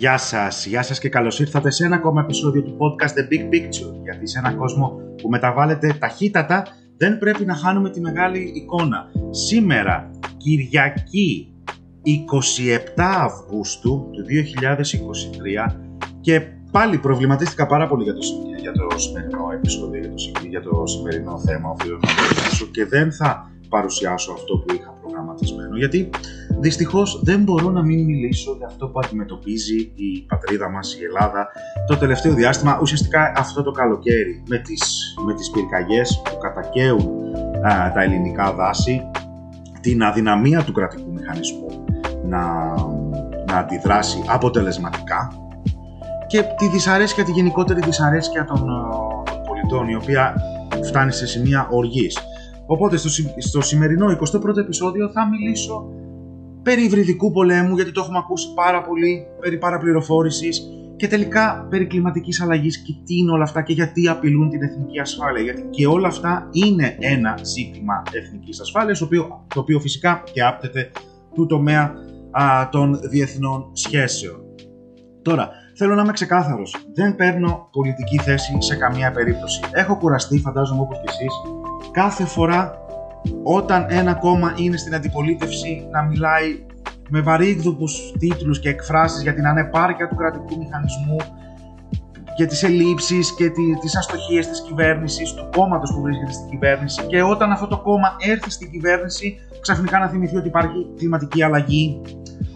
Γεια σας, γεια σας και καλώς ήρθατε σε ένα ακόμα επεισόδιο του podcast The Big Picture γιατί σε έναν κόσμο που μεταβάλλεται ταχύτατα δεν πρέπει να χάνουμε τη μεγάλη εικόνα. Σήμερα, Κυριακή 27 Αυγούστου του 2023 και πάλι προβληματίστηκα πάρα πολύ για το, για το σημερινό επεισόδιο, για το, για το σημερινό θέμα οφείλω να και δεν θα παρουσιάσω αυτό που είχα προγραμματισμένο γιατί δυστυχώς δεν μπορώ να μην μιλήσω για αυτό που αντιμετωπίζει η πατρίδα μας, η Ελλάδα το τελευταίο διάστημα, ουσιαστικά αυτό το καλοκαίρι με τις, με τις πυρκαγιές που κατακαίουν α, τα ελληνικά δάση την αδυναμία του κρατικού μηχανισμού να, να αντιδράσει αποτελεσματικά και τη δυσαρέσκεια, τη γενικότερη δυσαρέσκεια των, των πολιτών η οποία φτάνει σε σημεία οργής. Οπότε στο, στο σημερινό 21ο επεισόδιο θα μιλήσω περί υβριδικού πολέμου γιατί το έχουμε ακούσει πάρα πολύ, περί παραπληροφόρησης και τελικά περί κλιματικής αλλαγής και τι είναι όλα αυτά και γιατί απειλούν την εθνική ασφάλεια. Γιατί και όλα αυτά είναι ένα ζήτημα εθνικής ασφάλειας το οποίο, το οποίο φυσικά και άπτεται του τομέα α, των διεθνών σχέσεων. Τώρα, θέλω να είμαι ξεκάθαρος. Δεν παίρνω πολιτική θέση σε καμία περίπτωση. Έχω κουραστεί, φαντάζομαι όπως και εσείς, κάθε φορά όταν ένα κόμμα είναι στην αντιπολίτευση να μιλάει με βαρύγδουπους τίτλους και εκφράσεις για την ανεπάρκεια του κρατικού μηχανισμού και τις ελλείψεις και τις αστοχίες της κυβέρνησης, του κόμματος που βρίσκεται στην κυβέρνηση. Και όταν αυτό το κόμμα έρθει στην κυβέρνηση ξαφνικά να θυμηθεί ότι υπάρχει κλιματική αλλαγή,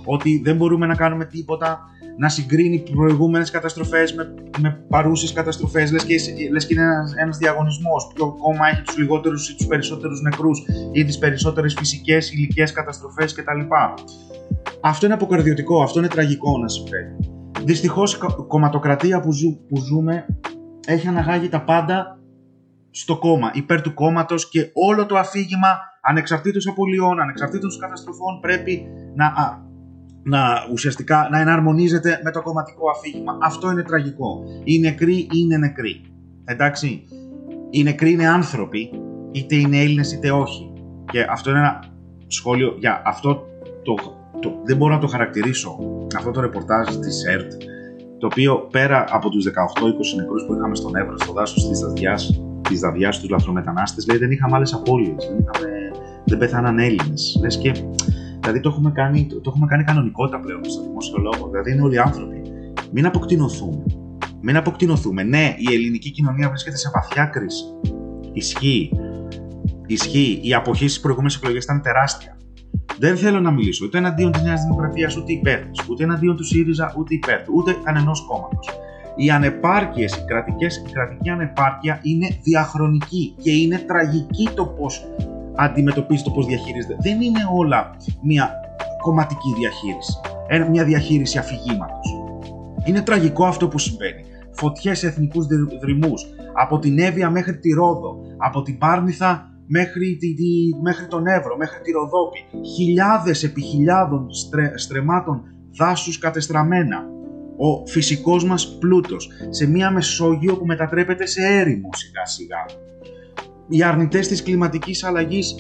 ότι δεν μπορούμε να κάνουμε τίποτα, να συγκρίνει προηγούμενες καταστροφές με, με παρούσες καταστροφές, λες και, λες και είναι ένας, ένας διαγωνισμός, ποιο κόμμα έχει τους λιγότερους ή τους περισσότερους νεκρούς ή τις περισσότερες φυσικές, υλικές καταστροφές κτλ. Αυτό είναι αποκαρδιωτικό, αυτό είναι τραγικό να συμβαίνει. Δυστυχώς η κομματοκρατία που, ζου, που ζούμε έχει αναγάγει τα πάντα στο κόμμα, υπέρ του κόμματος και όλο το αφήγημα ανεξαρτήτως απολειών, ανεξαρτήτως καταστροφών πρέπει να να ουσιαστικά να εναρμονίζεται με το κομματικό αφήγημα. Αυτό είναι τραγικό. Οι νεκροί είναι νεκροί. Εντάξει. Οι νεκροί είναι άνθρωποι, είτε είναι Έλληνες είτε όχι. Και αυτό είναι ένα σχόλιο για αυτό το, το, δεν μπορώ να το χαρακτηρίσω αυτό το ρεπορτάζ της ΕΡΤ το οποίο πέρα από τους 18-20 νεκρούς που είχαμε στον Εύρο, στο δάσος της Δαδιάς, της Δαδιάς τους λαθρομετανάστες, λέει δεν είχαμε άλλες απώλειες, δεν, είχαμε, δεν πέθαναν Έλληνες. Λες και Δηλαδή το έχουμε κάνει, το, το έχουμε κάνει κανονικότητα πλέον στο δημόσιο λόγο. Δηλαδή είναι όλοι άνθρωποι. Μην αποκτηνωθούμε. Μην αποκτηνωθούμε. Ναι, η ελληνική κοινωνία βρίσκεται σε βαθιά κρίση. Ισχύει. Ισχύει. Η αποχή στις προηγούμενες εκλογές ήταν τεράστια. Δεν θέλω να μιλήσω ούτε εναντίον της Νέας Δημοκρατίας ούτε υπέρ τη, ούτε εναντίον του ΣΥΡΙΖΑ ούτε υπέρ του, ούτε κανενός κόμματος. Οι ανεπάρκειες, η, η κρατική ανεπάρκεια είναι διαχρονική και είναι τραγική το πώς αντιμετωπίζει το πώς διαχειρίζεται. Δεν είναι όλα μια κομματική διαχείριση, μια διαχείριση αφηγήματος. Είναι τραγικό αυτό που συμβαίνει. Φωτιές εθνικούς δρυμούς, από την Εύβοια μέχρι τη Ρόδο, από την Πάρνηθα μέχρι, τη, τη, μέχρι τον Εύρο, μέχρι τη Ροδόπη. Χιλιάδες επί χιλιάδων στρεμάτων δάσους κατεστραμμένα. Ο φυσικός μας πλούτος σε μια Μεσόγειο που μετατρέπεται σε έρημο σιγά σιγά οι αρνητές της κλιματικής αλλαγής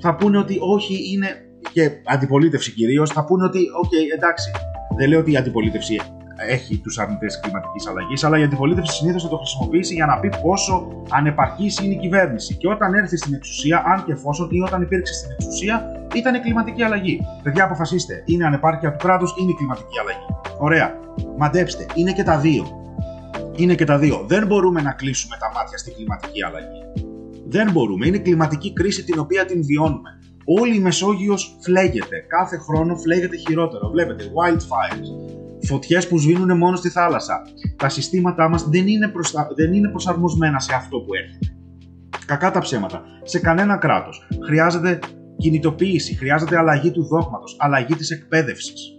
θα πούνε ότι όχι είναι. και αντιπολίτευση κυρίως, θα πούνε ότι, οκ, εντάξει, δεν λέω ότι η αντιπολίτευση έχει τους αρνητές της κλιματικής αλλαγής, αλλά η αντιπολίτευση συνήθως θα το χρησιμοποιήσει για να πει πόσο ανεπαρκής είναι η κυβέρνηση. Και όταν έρθει στην εξουσία, αν και εφόσον ή όταν υπήρξε στην εξουσία, ήταν η κλιματική αλλαγή. Παιδιά, αποφασίστε, είναι ανεπάρκεια του κράτους, είναι η κλιματική αλλαγή. Ωραία. Μαντέψτε, είναι και τα δύο. Είναι και τα δύο. Δεν μπορούμε να κλείσουμε τα μάτια στη κλιματική αλλαγή. Δεν μπορούμε. Είναι κλιματική κρίση την οποία την βιώνουμε. Όλη η Μεσόγειος φλέγεται. Κάθε χρόνο φλέγεται χειρότερο. Βλέπετε, wildfires. Φωτιές που σβήνουν μόνο στη θάλασσα. Τα συστήματά μας δεν είναι, προστα... δεν είναι προσαρμοσμένα σε αυτό που έρχεται. Κακά τα ψέματα. Σε κανένα κράτος. Χρειάζεται κινητοποίηση, χρειάζεται αλλαγή του δόγματος, αλλαγή της εκπαίδευσης.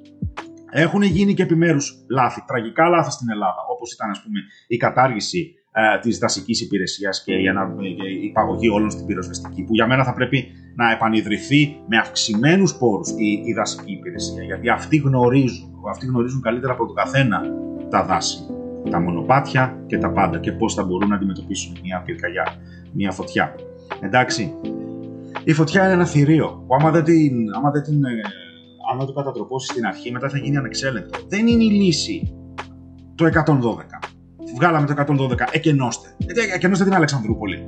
Έχουν γίνει και επιμέρους λάθη, τραγικά λάθη στην Ελλάδα, όπως ήταν ας πούμε η κατάργηση ε, της δασικής υπηρεσίας και η, ανα... η παγωγή όλων στην πυροσβεστική που για μένα θα πρέπει να επανειδρυθεί με αυξημένους πόρους η, η δασική υπηρεσία γιατί αυτοί γνωρίζουν, αυτοί γνωρίζουν καλύτερα από τον καθένα τα δάση, τα μονοπάτια και τα πάντα και πώς θα μπορούν να αντιμετωπίσουν μια πυρκαγιά, μια φωτιά. Εντάξει, η φωτιά είναι ένα θηρίο που άμα δεν την, άμα δεν την ε, αν το κατατροπώσεις στην αρχή, μετά θα γίνει ανεξέλεγκτο. Δεν είναι η λύση το 112. Βγάλαμε το 112, εκενώστε. Ε, εκενώστε την Αλεξανδρούπολη.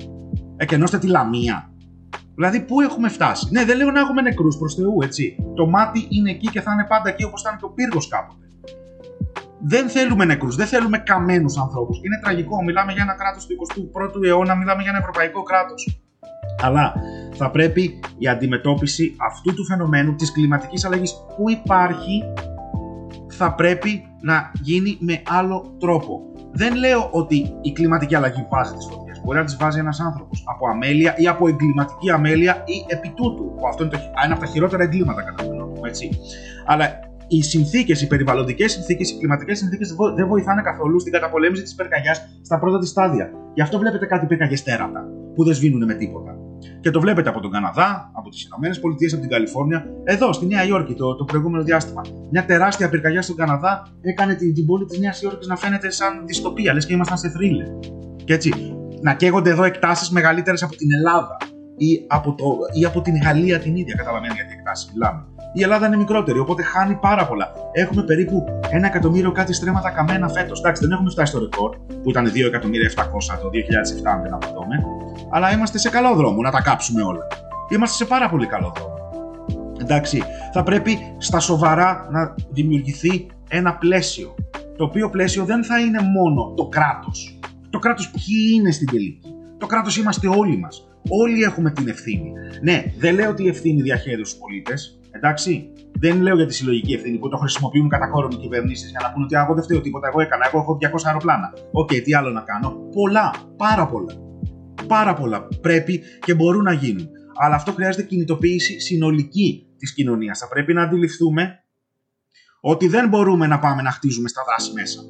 Εκενώστε τη Λαμία. Δηλαδή, πού έχουμε φτάσει; Ναι, δεν λέω να έχουμε νεκρούς προς Θεού, έτσι. Το μάτι είναι εκεί και θα είναι πάντα εκεί όπως ήταν και ο πύργος κάποτε. Δεν θέλουμε νεκρούς, δεν θέλουμε καμένους ανθρώπους. Είναι τραγικό. Μιλάμε για ένα κράτος του 21ου αιώνα, μιλάμε για ένα ευρωπαϊκό κράτος. Αλλά θα πρέπει η αντιμετώπιση αυτού του φαινομένου της κλιματικής αλλαγής που υπάρχει θα πρέπει να γίνει με άλλο τρόπο. Δεν λέω ότι η κλιματική αλλαγή βάζει τις φωτιές. Μπορεί να τις βάζει ένας άνθρωπος από αμέλεια ή από εγκληματική αμέλεια ή επί τούτου. Που αυτό είναι, το, ένα από τα χειρότερα εγκλήματα κατά την γνώμη μου, έτσι. Αλλά οι συνθήκες, οι περιβαλλοντικές συνθήκες, οι κλιματικές συνθήκες δεν βοηθάνε καθόλου στην καταπολέμηση της πυρκαγιάς στα πρώτα της στάδια. Γι' αυτό βλέπετε κάτι πυρκαγιές τέρατα που δεν σβήνουν με τίποτα. Και το βλέπετε από τον Καναδά, από τις Ηνωμένες Πολιτείες, από την Καλιφόρνια, εδώ στη Νέα Υόρκη το, το προηγούμενο διάστημα. Μια τεράστια πυρκαγιά στον Καναδά έκανε την, την πόλη της Νέας Υόρκης να φαίνεται σαν δυστοπία, λες και ήμασταν σε θρύλε. Και έτσι, να καίγονται εδώ εκτάσεις μεγαλύτερες από την Ελλάδα ή από, το, ή από την Γαλλία την ίδια. Καταλαβαίνετε γιατί εκτάσεις μιλάμε. Η Ελλάδα είναι μικρότερη, οπότε χάνει πάρα πολλά. Έχουμε περίπου ένα εκατομμύριο κάτι στρέμματα καμένα φέτος. Εντάξει, δεν έχουμε φτάσει στο ρεκόρ που ήταν 2.700.000 το 2007, αν δεν απατώμαι. Αλλά είμαστε σε καλό δρόμο να τα κάψουμε όλα. Είμαστε σε πάρα πολύ καλό δρόμο. Εντάξει, θα πρέπει στα σοβαρά να δημιουργηθεί ένα πλαίσιο. Το οποίο πλαίσιο δεν θα είναι μόνο το κράτος. Το κράτος ποιοι είναι στην τελική. Το κράτος είμαστε όλοι μας. Όλοι έχουμε την ευθύνη. Ναι, δεν λέω ότι η ευθύνη διαχέεται στους πολίτες. Εντάξει. Δεν λέω για τη συλλογική ευθύνη που το χρησιμοποιούν κατά κόρον οι κυβερνήσεις για να πούνε ότι εγώ δεν φταίω τίποτα, εγώ έκανα, εγώ έχω 200 αεροπλάνα. OK, okay, τι άλλο να κάνω. Πολλά, πάρα πολλά. Πάρα πολλά πρέπει και μπορούν να γίνουν. Αλλά αυτό χρειάζεται κινητοποίηση συνολική της κοινωνίας. Θα πρέπει να αντιληφθούμε ότι δεν μπορούμε να πάμε να χτίζουμε στα δάση μέσα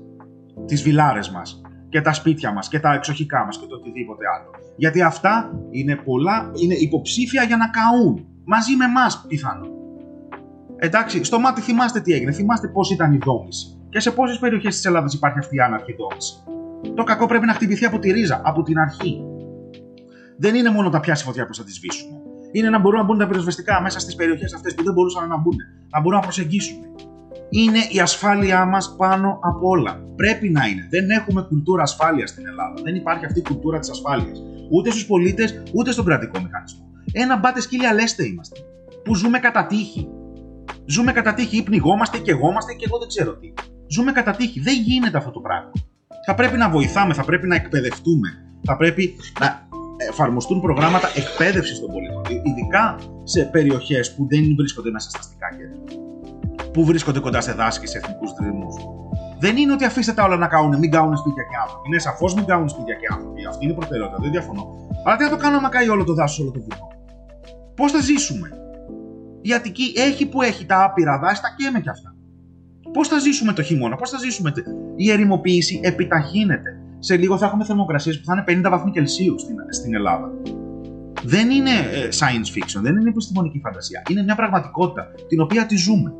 τις βιλάρες μας και τα σπίτια μας και τα εξοχικά μας και το οτιδήποτε άλλο. Γιατί αυτά είναι πολλά, είναι υποψήφια για να καούν μαζί με εμάς πιθανόν. Εντάξει, στο μάτι θυμάστε τι έγινε, θυμάστε πώς ήταν η δόμηση. Και σε πόσες περιοχές της Ελλάδας υπάρχει αυτή η άναρχη δόμηση. Το κακό πρέπει να χτυπηθεί από τη ρίζα, από την αρχή. Δεν είναι μόνο τα πιάσει φωτιά που θα τη σβήσουμε. Είναι να μπορούν να μπουν τα πυροσβεστικά μέσα στις περιοχές αυτές που δεν μπορούσαν να μπουν. Να μπορούν να προσεγγίσουν. Είναι η ασφάλειά μας πάνω από όλα. Πρέπει να είναι. Δεν έχουμε κουλτούρα ασφάλειας στην Ελλάδα. Δεν υπάρχει αυτή η κουλτούρα της ασφάλειας. Ούτε στους πολίτες, ούτε στον κρατικό μηχανισμό. Ένα μπάτε σκύλια λέστε είμαστε. Που ζούμε κατά τύχη. Ζούμε κατά τύχη ή πνιγόμαστε και εγώμαστε και εγώ δεν ξέρω τι. Ζούμε κατά τύχη. Δεν γίνεται αυτό το πράγμα. Θα πρέπει να βοηθάμε, θα πρέπει να εκπαιδευτούμε. Θα πρέπει να εφαρμοστούν προγράμματα εκπαίδευσης των πολιτών. Ειδικά σε περιοχές που δεν βρίσκονται μέσα στα αστικά κέντρα. Που βρίσκονται κοντά σε δάση και σε εθνικούς δρυμού. Δεν είναι ότι αφήστε τα όλα να κάνουν, μην κάνουν σπίτια και άνθρωποι. Είναι σαφώς μην κάνουν σπίτια και άνθρωποι. Αυτή είναι η προτεραιότητα, δεν διαφωνώ. Αλλά τι να το κάνουμε άμα καεί όλο το δάσος, όλο το βουνό; Πώς θα ζήσουμε; Η Αττική έχει που έχει τα άπειρα δάση, τα καίμε κι αυτά. Πώς θα ζήσουμε το χειμώνα, πώς θα ζήσουμε. Η ερημοποίηση επιταχύνεται. Σε λίγο θα έχουμε θερμοκρασίες που θα είναι 50 βαθμοί Κελσίου στην, στην Ελλάδα. Δεν είναι ε, science fiction, δεν είναι επιστημονική φαντασία. Είναι μια πραγματικότητα την οποία τη ζούμε.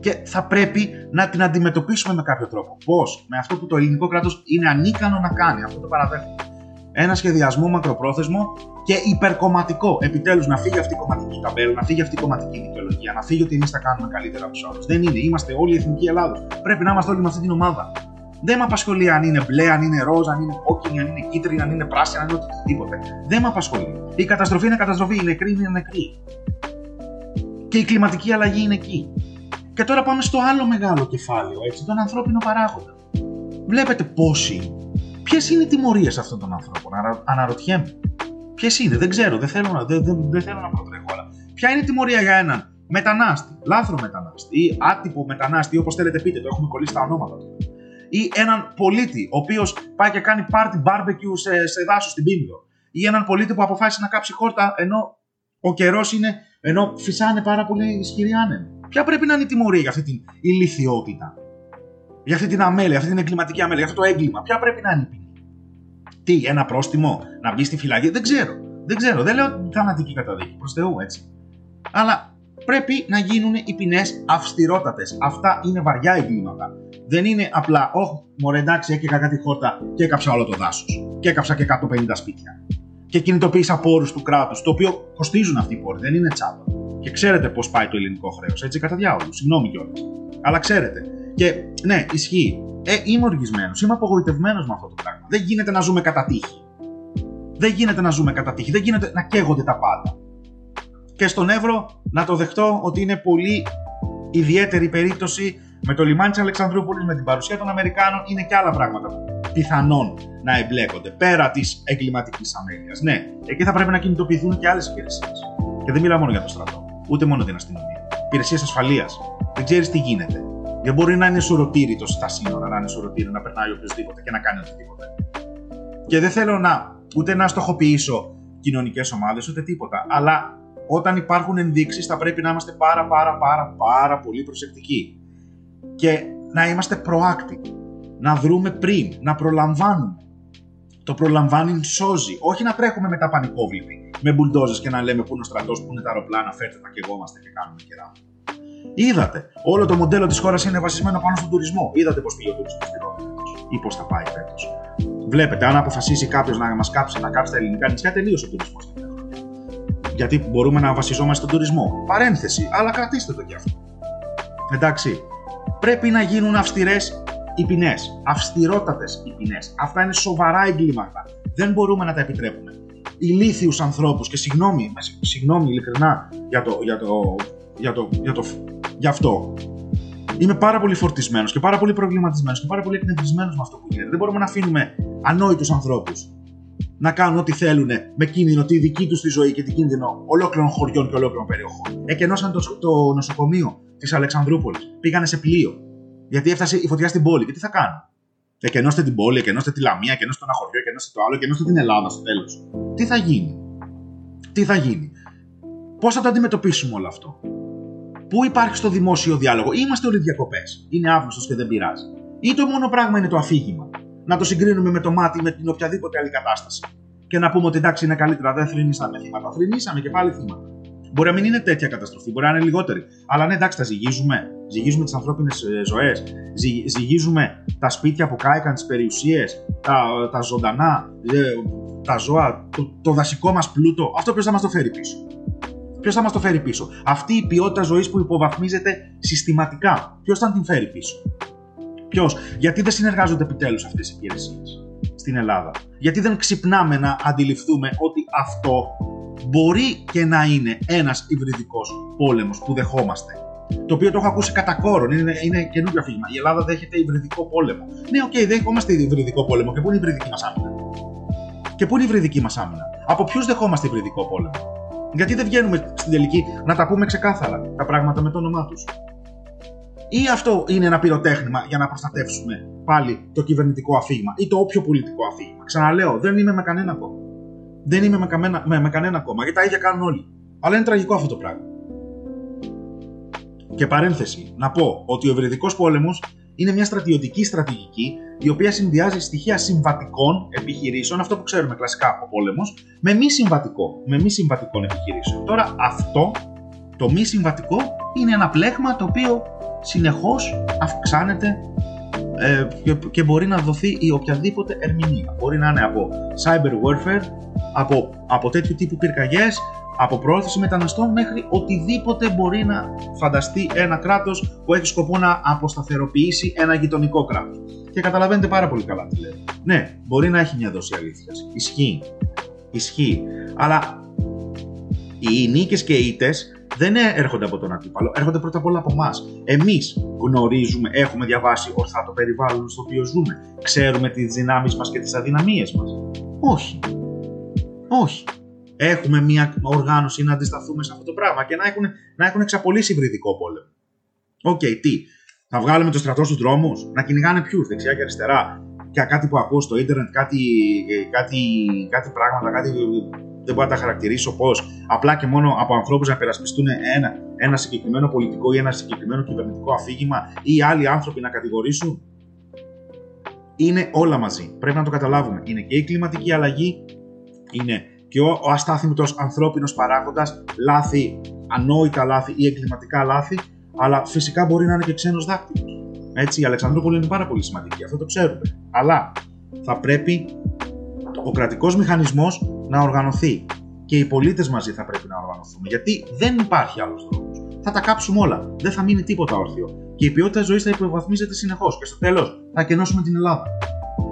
Και θα πρέπει να την αντιμετωπίσουμε με κάποιο τρόπο. Πώς, με αυτό που το ελληνικό κράτος είναι ανίκανο να κάνει, αυτό το παραδέχομαι ένα σχεδιασμό μακροπρόθεσμο και υπερκομματικό. Επιτέλους να φύγει αυτή η κομματική ταμπέλα, να φύγει αυτή η κομματική δικαιολογία, να φύγει ότι εμείς τα κάνουμε καλύτερα από τους άλλους. Δεν είναι. Είμαστε όλοι η εθνική Ελλάδο. Πρέπει να είμαστε όλοι με αυτή την ομάδα. Δεν με απασχολεί αν είναι μπλε, αν είναι ροζ, αν είναι κόκκινη, αν είναι κίτρινη, αν είναι πράσινη, αν είναι οτιδήποτε. Δεν με απασχολεί. Η καταστροφή είναι καταστροφή, η νεκρή είναι νεκρή. Και η κλιματική αλλαγή είναι εκεί. Και τώρα πάμε στο άλλο μεγάλο κεφάλαιο, έτσι, τον ανθρώπινο παράγοντα. Βλέπετε πόσοι Ποιες είναι οι τιμωρίες αυτών των ανθρώπων, αναρωτιέμαι. Ποιες είναι, δεν ξέρω, δεν θέλω να, δεν, δεν, δεν θέλω να προτρέχω, αλλά ποια είναι η τιμωρία για έναν μετανάστη, λάθρο μετανάστη ή άτυπο μετανάστη, όπως θέλετε πείτε, το έχουμε κολλήσει τα ονόματα του. Ή έναν πολίτη, ο οποίος πάει και κάνει party barbecue σε, σε δάσος στην Πίνδο. Ή έναν πολίτη που αποφάσισε να κάψει χόρτα ενώ ο καιρός είναι, ενώ φυσάνε πάρα πολύ ισχυροί άνεμοι. Ποια πρέπει να είναι η τιμωρία για αυτή την ηλικιότητα; Για αυτή την αμέλεια, αυτή την εγκληματική αμέλεια, για αυτό το έγκλημα. Ποια πρέπει να είναι η ποινή; Τι, ένα πρόστιμο, να μπει στη φυλακή, δεν ξέρω. Δεν ξέρω, δεν λέω θανατική καταδίκη, προς Θεού έτσι. Αλλά πρέπει να γίνουν οι ποινές αυστηρότατες. Αυτά είναι βαριά εγκλήματα. Δεν είναι απλά, Όχι, μωρέ εντάξει, έκανα κάτι χόρτα και έκαψα όλο το δάσος. Και έκαψα και 150 σπίτια. Και κινητοποίησα πόρους του κράτους, το οποίο κοστίζουν αυτοί οι πόροι, δεν είναι τσάπα. Και ξέρετε πώς πάει το ελληνικό χρέος, έτσι κατά διάολο. Συγγνώμη κιόλας. Αλλά ξέρετε. Και ναι, ισχύει. Ε, είμαι οργισμένος, είμαι απογοητευμένος με αυτό το πράγμα. Δεν γίνεται να ζούμε κατά τύχη. Δεν γίνεται να ζούμε κατά τύχη. Δεν γίνεται να καίγονται τα πάντα. Και στον Εύρο να το δεχτώ ότι είναι πολύ ιδιαίτερη περίπτωση με το λιμάνι της Αλεξανδρούπολης, με την παρουσία των Αμερικάνων, είναι και άλλα πράγματα πιθανόν να εμπλέκονται πέρα της εγκληματικής αμέλειας. Ναι, εκεί θα πρέπει να κινητοποιηθούν και άλλες υπηρεσίες. Και δεν μιλάω μόνο για το στρατό, ούτε μόνο την αστυνομία. Υπηρεσίες ασφαλείας. Δεν ξέρεις τι γίνεται. Δεν μπορεί να είναι σωροτήρητο στα σύνορα, να είναι σωροτήρητο, να περνάει οποιοδήποτε και να κάνει οτιδήποτε. Και δεν θέλω να ούτε να στοχοποιήσω κοινωνικές ομάδες ούτε τίποτα. Αλλά όταν υπάρχουν ενδείξεις θα πρέπει να είμαστε πάρα πάρα πάρα πάρα πολύ προσεκτικοί. Και να είμαστε proactive. Να δρούμε πριν, να προλαμβάνουμε. Το προλαμβάνει σώζει. Όχι να τρέχουμε μετά πανικόβλητοι με μπουλντόζες και να λέμε πού είναι ο στρατός, πού είναι τα αεροπλάνα, φέρτε τα και εγώ είμαστε και κάνουμε κερά. Είδατε, όλο το μοντέλο της χώρας είναι βασισμένο πάνω στον τουρισμό. Είδατε πώς πήγε ο τουρισμός στη Ρώμη ή πώς θα πάει φέτος. Βλέπετε, αν αποφασίσει κάποιος να μας κάψει, να κάψει τα ελληνικά νησιά, τελείωσε ο τουρισμός Γιατί μπορούμε να βασιζόμαστε στον τουρισμό. Παρένθεση, αλλά κρατήστε το κι αυτό. Εντάξει, πρέπει να γίνουν αυστηρές οι ποινές. Αυστηρότατες οι ποινές. Αυτά είναι σοβαρά εγκλήματα. Δεν μπορούμε να τα επιτρέπουμε. Ηλίθιους ανθρώπους, και συγγνώμη, συγγνώμη ειλικρινά για το, για το, για το, για το, για αυτό. Είμαι πάρα πολύ φορτισμένος και πάρα πολύ προβληματισμένος και πάρα πολύ εκνευρισμένος με αυτό που γίνεται. Δεν μπορούμε να αφήνουμε ανόητους ανθρώπους να κάνουν ό,τι θέλουν με κίνδυνο τη δική τους τη ζωή και την κίνδυνο ολόκληρων χωριών και ολόκληρων περιοχών. Εκενώσαν το, το νοσοκομείο της Αλεξανδρούπολης. Πήγανε σε πλοίο. Γιατί έφτασε η φωτιά στην πόλη. Και τι θα κάνουν; Εκενώστε την πόλη, εκενώστε τη Λαμία, εκενώστε το ένα χωριό, εκενώστε το άλλο, εκενώστε την Ελλάδα στο τέλος. Τι θα γίνει; Τι θα γίνει; Πώς θα το αντιμετωπίσουμε όλο αυτό; Πού υπάρχει στο δημόσιο διάλογο; Είμαστε όλοι διακοπές. Είναι Αύγουστο και δεν πειράζει. Ή το μόνο πράγμα είναι το αφήγημα. Να το συγκρίνουμε με το μάτι με την οποιαδήποτε άλλη κατάσταση. Και να πούμε ότι εντάξει είναι καλύτερα, δεν θρυνήσαμε θύματα. Θρυνήσαμε και πάλι θύματα. Μπορεί να μην είναι τέτοια καταστροφή, μπορεί να είναι λιγότερη. Αλλά ναι, εντάξει, τα ζυγίζουμε. Ζυγίζουμε τις ανθρώπινες ζωές. Ζυγίζουμε τα σπίτια που κάηκαν, τις περιουσίες, τα, τα ζωντανά, ε, τα ζώα, το, το δασικό μας πλούτο. Αυτό ποιος θα μας το φέρει πίσω; Ποιος θα μας το φέρει πίσω; Αυτή η ποιότητα ζωής που υποβαθμίζεται συστηματικά. Ποιος θα την φέρει πίσω; Ποιος; Γιατί δεν συνεργάζονται επιτέλους αυτές οι υπηρεσίες στην Ελλάδα; Γιατί δεν ξυπνάμε να αντιληφθούμε ότι αυτό μπορεί και να είναι ένας υβριδικός πόλεμος που δεχόμαστε. Το οποίο το έχω ακούσει κατά κόρον, είναι, είναι καινούργιο αφήγημα. Η Ελλάδα δέχεται υβριδικό πόλεμο. Ναι, OK, okay, δεχόμαστε υβριδικό πόλεμο. Και πού είναι η υβριδική μας άμυνα; Και πού είναι η υβριδική μας άμυνα; Από ποιους δεχόμαστε υβριδικό πόλεμο; Γιατί δεν βγαίνουμε στην τελική να τα πούμε ξεκάθαρα τα πράγματα με το όνομά τους; Ή αυτό είναι ένα πυροτέχνημα για να προστατεύσουμε πάλι το κυβερνητικό αφήγημα ή το όποιο πολιτικό αφήγημα; Ξαναλέω, δεν είμαι με κανένα κόμμα. Δεν είμαι με, καμένα, με, με κανένα κόμμα, γιατί τα ίδια κάνουν όλοι. Αλλά είναι τραγικό αυτό το πράγμα. Και παρένθεση, να πω ότι ο ευρυδικό πόλεμος είναι μια στρατιωτική στρατηγική η οποία συνδυάζει στοιχεία συμβατικών επιχειρήσεων, αυτό που ξέρουμε κλασικά από πόλεμος, με μη συμβατικό, με μη συμβατικών επιχειρήσεων. Τώρα αυτό το μη συμβατικό είναι ένα πλέγμα το οποίο συνεχώς αυξάνεται ε, και, μπορεί να δοθεί η οποιαδήποτε ερμηνεία. Μπορεί να είναι από cyber warfare, από, από τέτοιου τύπου πυρκαγιές, από πρόθεση μεταναστών μέχρι οτιδήποτε μπορεί να φανταστεί ένα κράτος που έχει σκοπό να αποσταθεροποιήσει ένα γειτονικό κράτος. Και καταλαβαίνετε πάρα πολύ καλά τι λέω. Ναι, μπορεί να έχει μια δόση αλήθειας. Ισχύει. Ισχύει. Αλλά οι νίκες και οι ήττες δεν έρχονται από τον αντίπαλο, έρχονται πρώτα απ' όλα από εμάς. Εμείς γνωρίζουμε, έχουμε διαβάσει ορθά το περιβάλλον στο οποίο ζούμε, ξέρουμε τις δυνάμεις μας και τις αδυναμίες μας. Όχι. Όχι έχουμε μια οργάνωση να αντισταθούμε σε αυτό το πράγμα και να έχουν, να έχουν εξαπολύσει υβριδικό πόλεμο. OK, okay, τι. Θα βγάλουμε το στρατό στους δρόμους, να κυνηγάνε ποιους, δεξιά και αριστερά. Και κάτι που ακούω στο ίντερνετ, κάτι, κάτι, κάτι πράγματα, κάτι δεν μπορώ να τα χαρακτηρίσω πώς. Απλά και μόνο από ανθρώπους να υπερασπιστούν ένα, ένα συγκεκριμένο πολιτικό ή ένα συγκεκριμένο κυβερνητικό αφήγημα ή άλλοι άνθρωποι να κατηγορήσουν. Είναι όλα μαζί. Πρέπει να το καταλάβουμε. Είναι και η κλιματική αλλαγή, είναι και ο, ο αστάθμητος ανθρώπινος παράγοντας, λάθη, ανόητα λάθη ή εγκληματικά λάθη, αλλά φυσικά μπορεί να είναι και ξένος δάκτυλος. Έτσι, η Αλεξανδρούπολη είναι πάρα πολύ σημαντική, αυτό το ξέρουμε. Αλλά θα πρέπει ο κρατικός μηχανισμός να οργανωθεί. και οι πολίτες μαζί θα πρέπει να οργανωθούμε. Γιατί δεν υπάρχει άλλος δρόμος. Θα τα κάψουμε όλα. Δεν θα μείνει τίποτα όρθιο. Και η ποιότητα ζωής θα υποβαθμίζεται συνεχώς. Και στο τέλος θα κενώσουμε την Ελλάδα.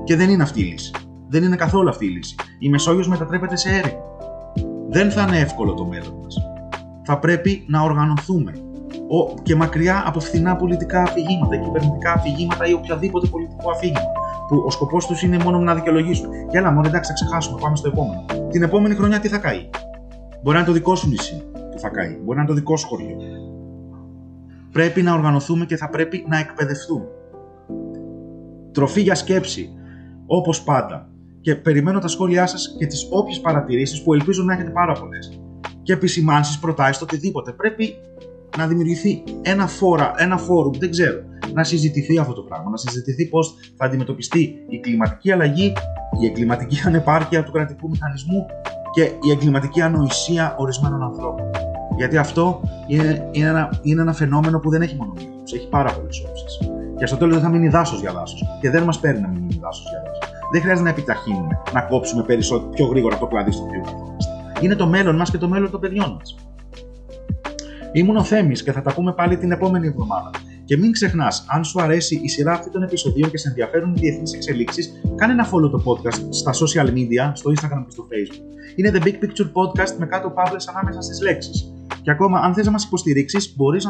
Και δεν είναι αυτή η λύση. Δεν είναι καθόλου αυτή η λύση. Η Μεσόγειος μετατρέπεται σε έρημο. Δεν θα είναι εύκολο το μέλλον μας. Θα πρέπει να οργανωθούμε. Και μακριά από φθηνά πολιτικά αφηγήματα, κυβερνητικά αφηγήματα ή οποιαδήποτε πολιτικό αφήγημα. Που ο σκοπός τους είναι μόνο να δικαιολογήσουν. Και έλα, μόνο εντάξει, θα ξεχάσουμε, πάμε στο επόμενο. Την επόμενη χρονιά τι θα καεί; Μπορεί να είναι το δικό σου νησί που θα καεί. Μπορεί να είναι το δικό σου χωριό. Πρέπει να οργανωθούμε και θα πρέπει να εκπαιδευτούμε. Τροφή για σκέψη, όπως πάντα. Και περιμένω τα σχόλιά σας και τις όποιες παρατηρήσεις που ελπίζω να έχετε πάρα πολλές. Και επισημάνσεις, προτάσεις, το οτιδήποτε. Πρέπει να δημιουργηθεί ένα, φόρα, ένα φόρουμ, δεν ξέρω, να συζητηθεί αυτό το πράγμα, να συζητηθεί πώς θα αντιμετωπιστεί η κλιματική αλλαγή, η εγκληματική ανεπάρκεια του κρατικού μηχανισμού και η εγκληματική ανοησία ορισμένων ανθρώπων. Γιατί αυτό είναι, είναι, ένα, είναι ένα φαινόμενο που δεν έχει μόνο μία έχει πάρα πολλές όψεις. Και στο τέλος δεν θα μείνει δάσος για δάσος. Και δεν μας παίρνει να μην μείνει δάσος για δάσο. Δεν χρειάζεται να επιταχύνουμε, να κόψουμε περισσότερο, πιο γρήγορα το κλαδί στο οποίο καθόμαστε. Είναι το μέλλον μας και το μέλλον των παιδιών μας. Ήμουν ο Θέμης και θα τα πούμε πάλι την επόμενη εβδομάδα. Και μην ξεχνάς, αν σου αρέσει η σειρά αυτή των επεισοδίων και σε ενδιαφέρουν οι διεθνείς εξελίξεις, κάνε ένα follow το podcast στα social media, στο Instagram και στο Facebook. Είναι The Big Picture Podcast με κάτω παύλες ανάμεσα στις λέξεις. Και ακόμα, αν θες να μας υποστηρίξεις, μπορείς να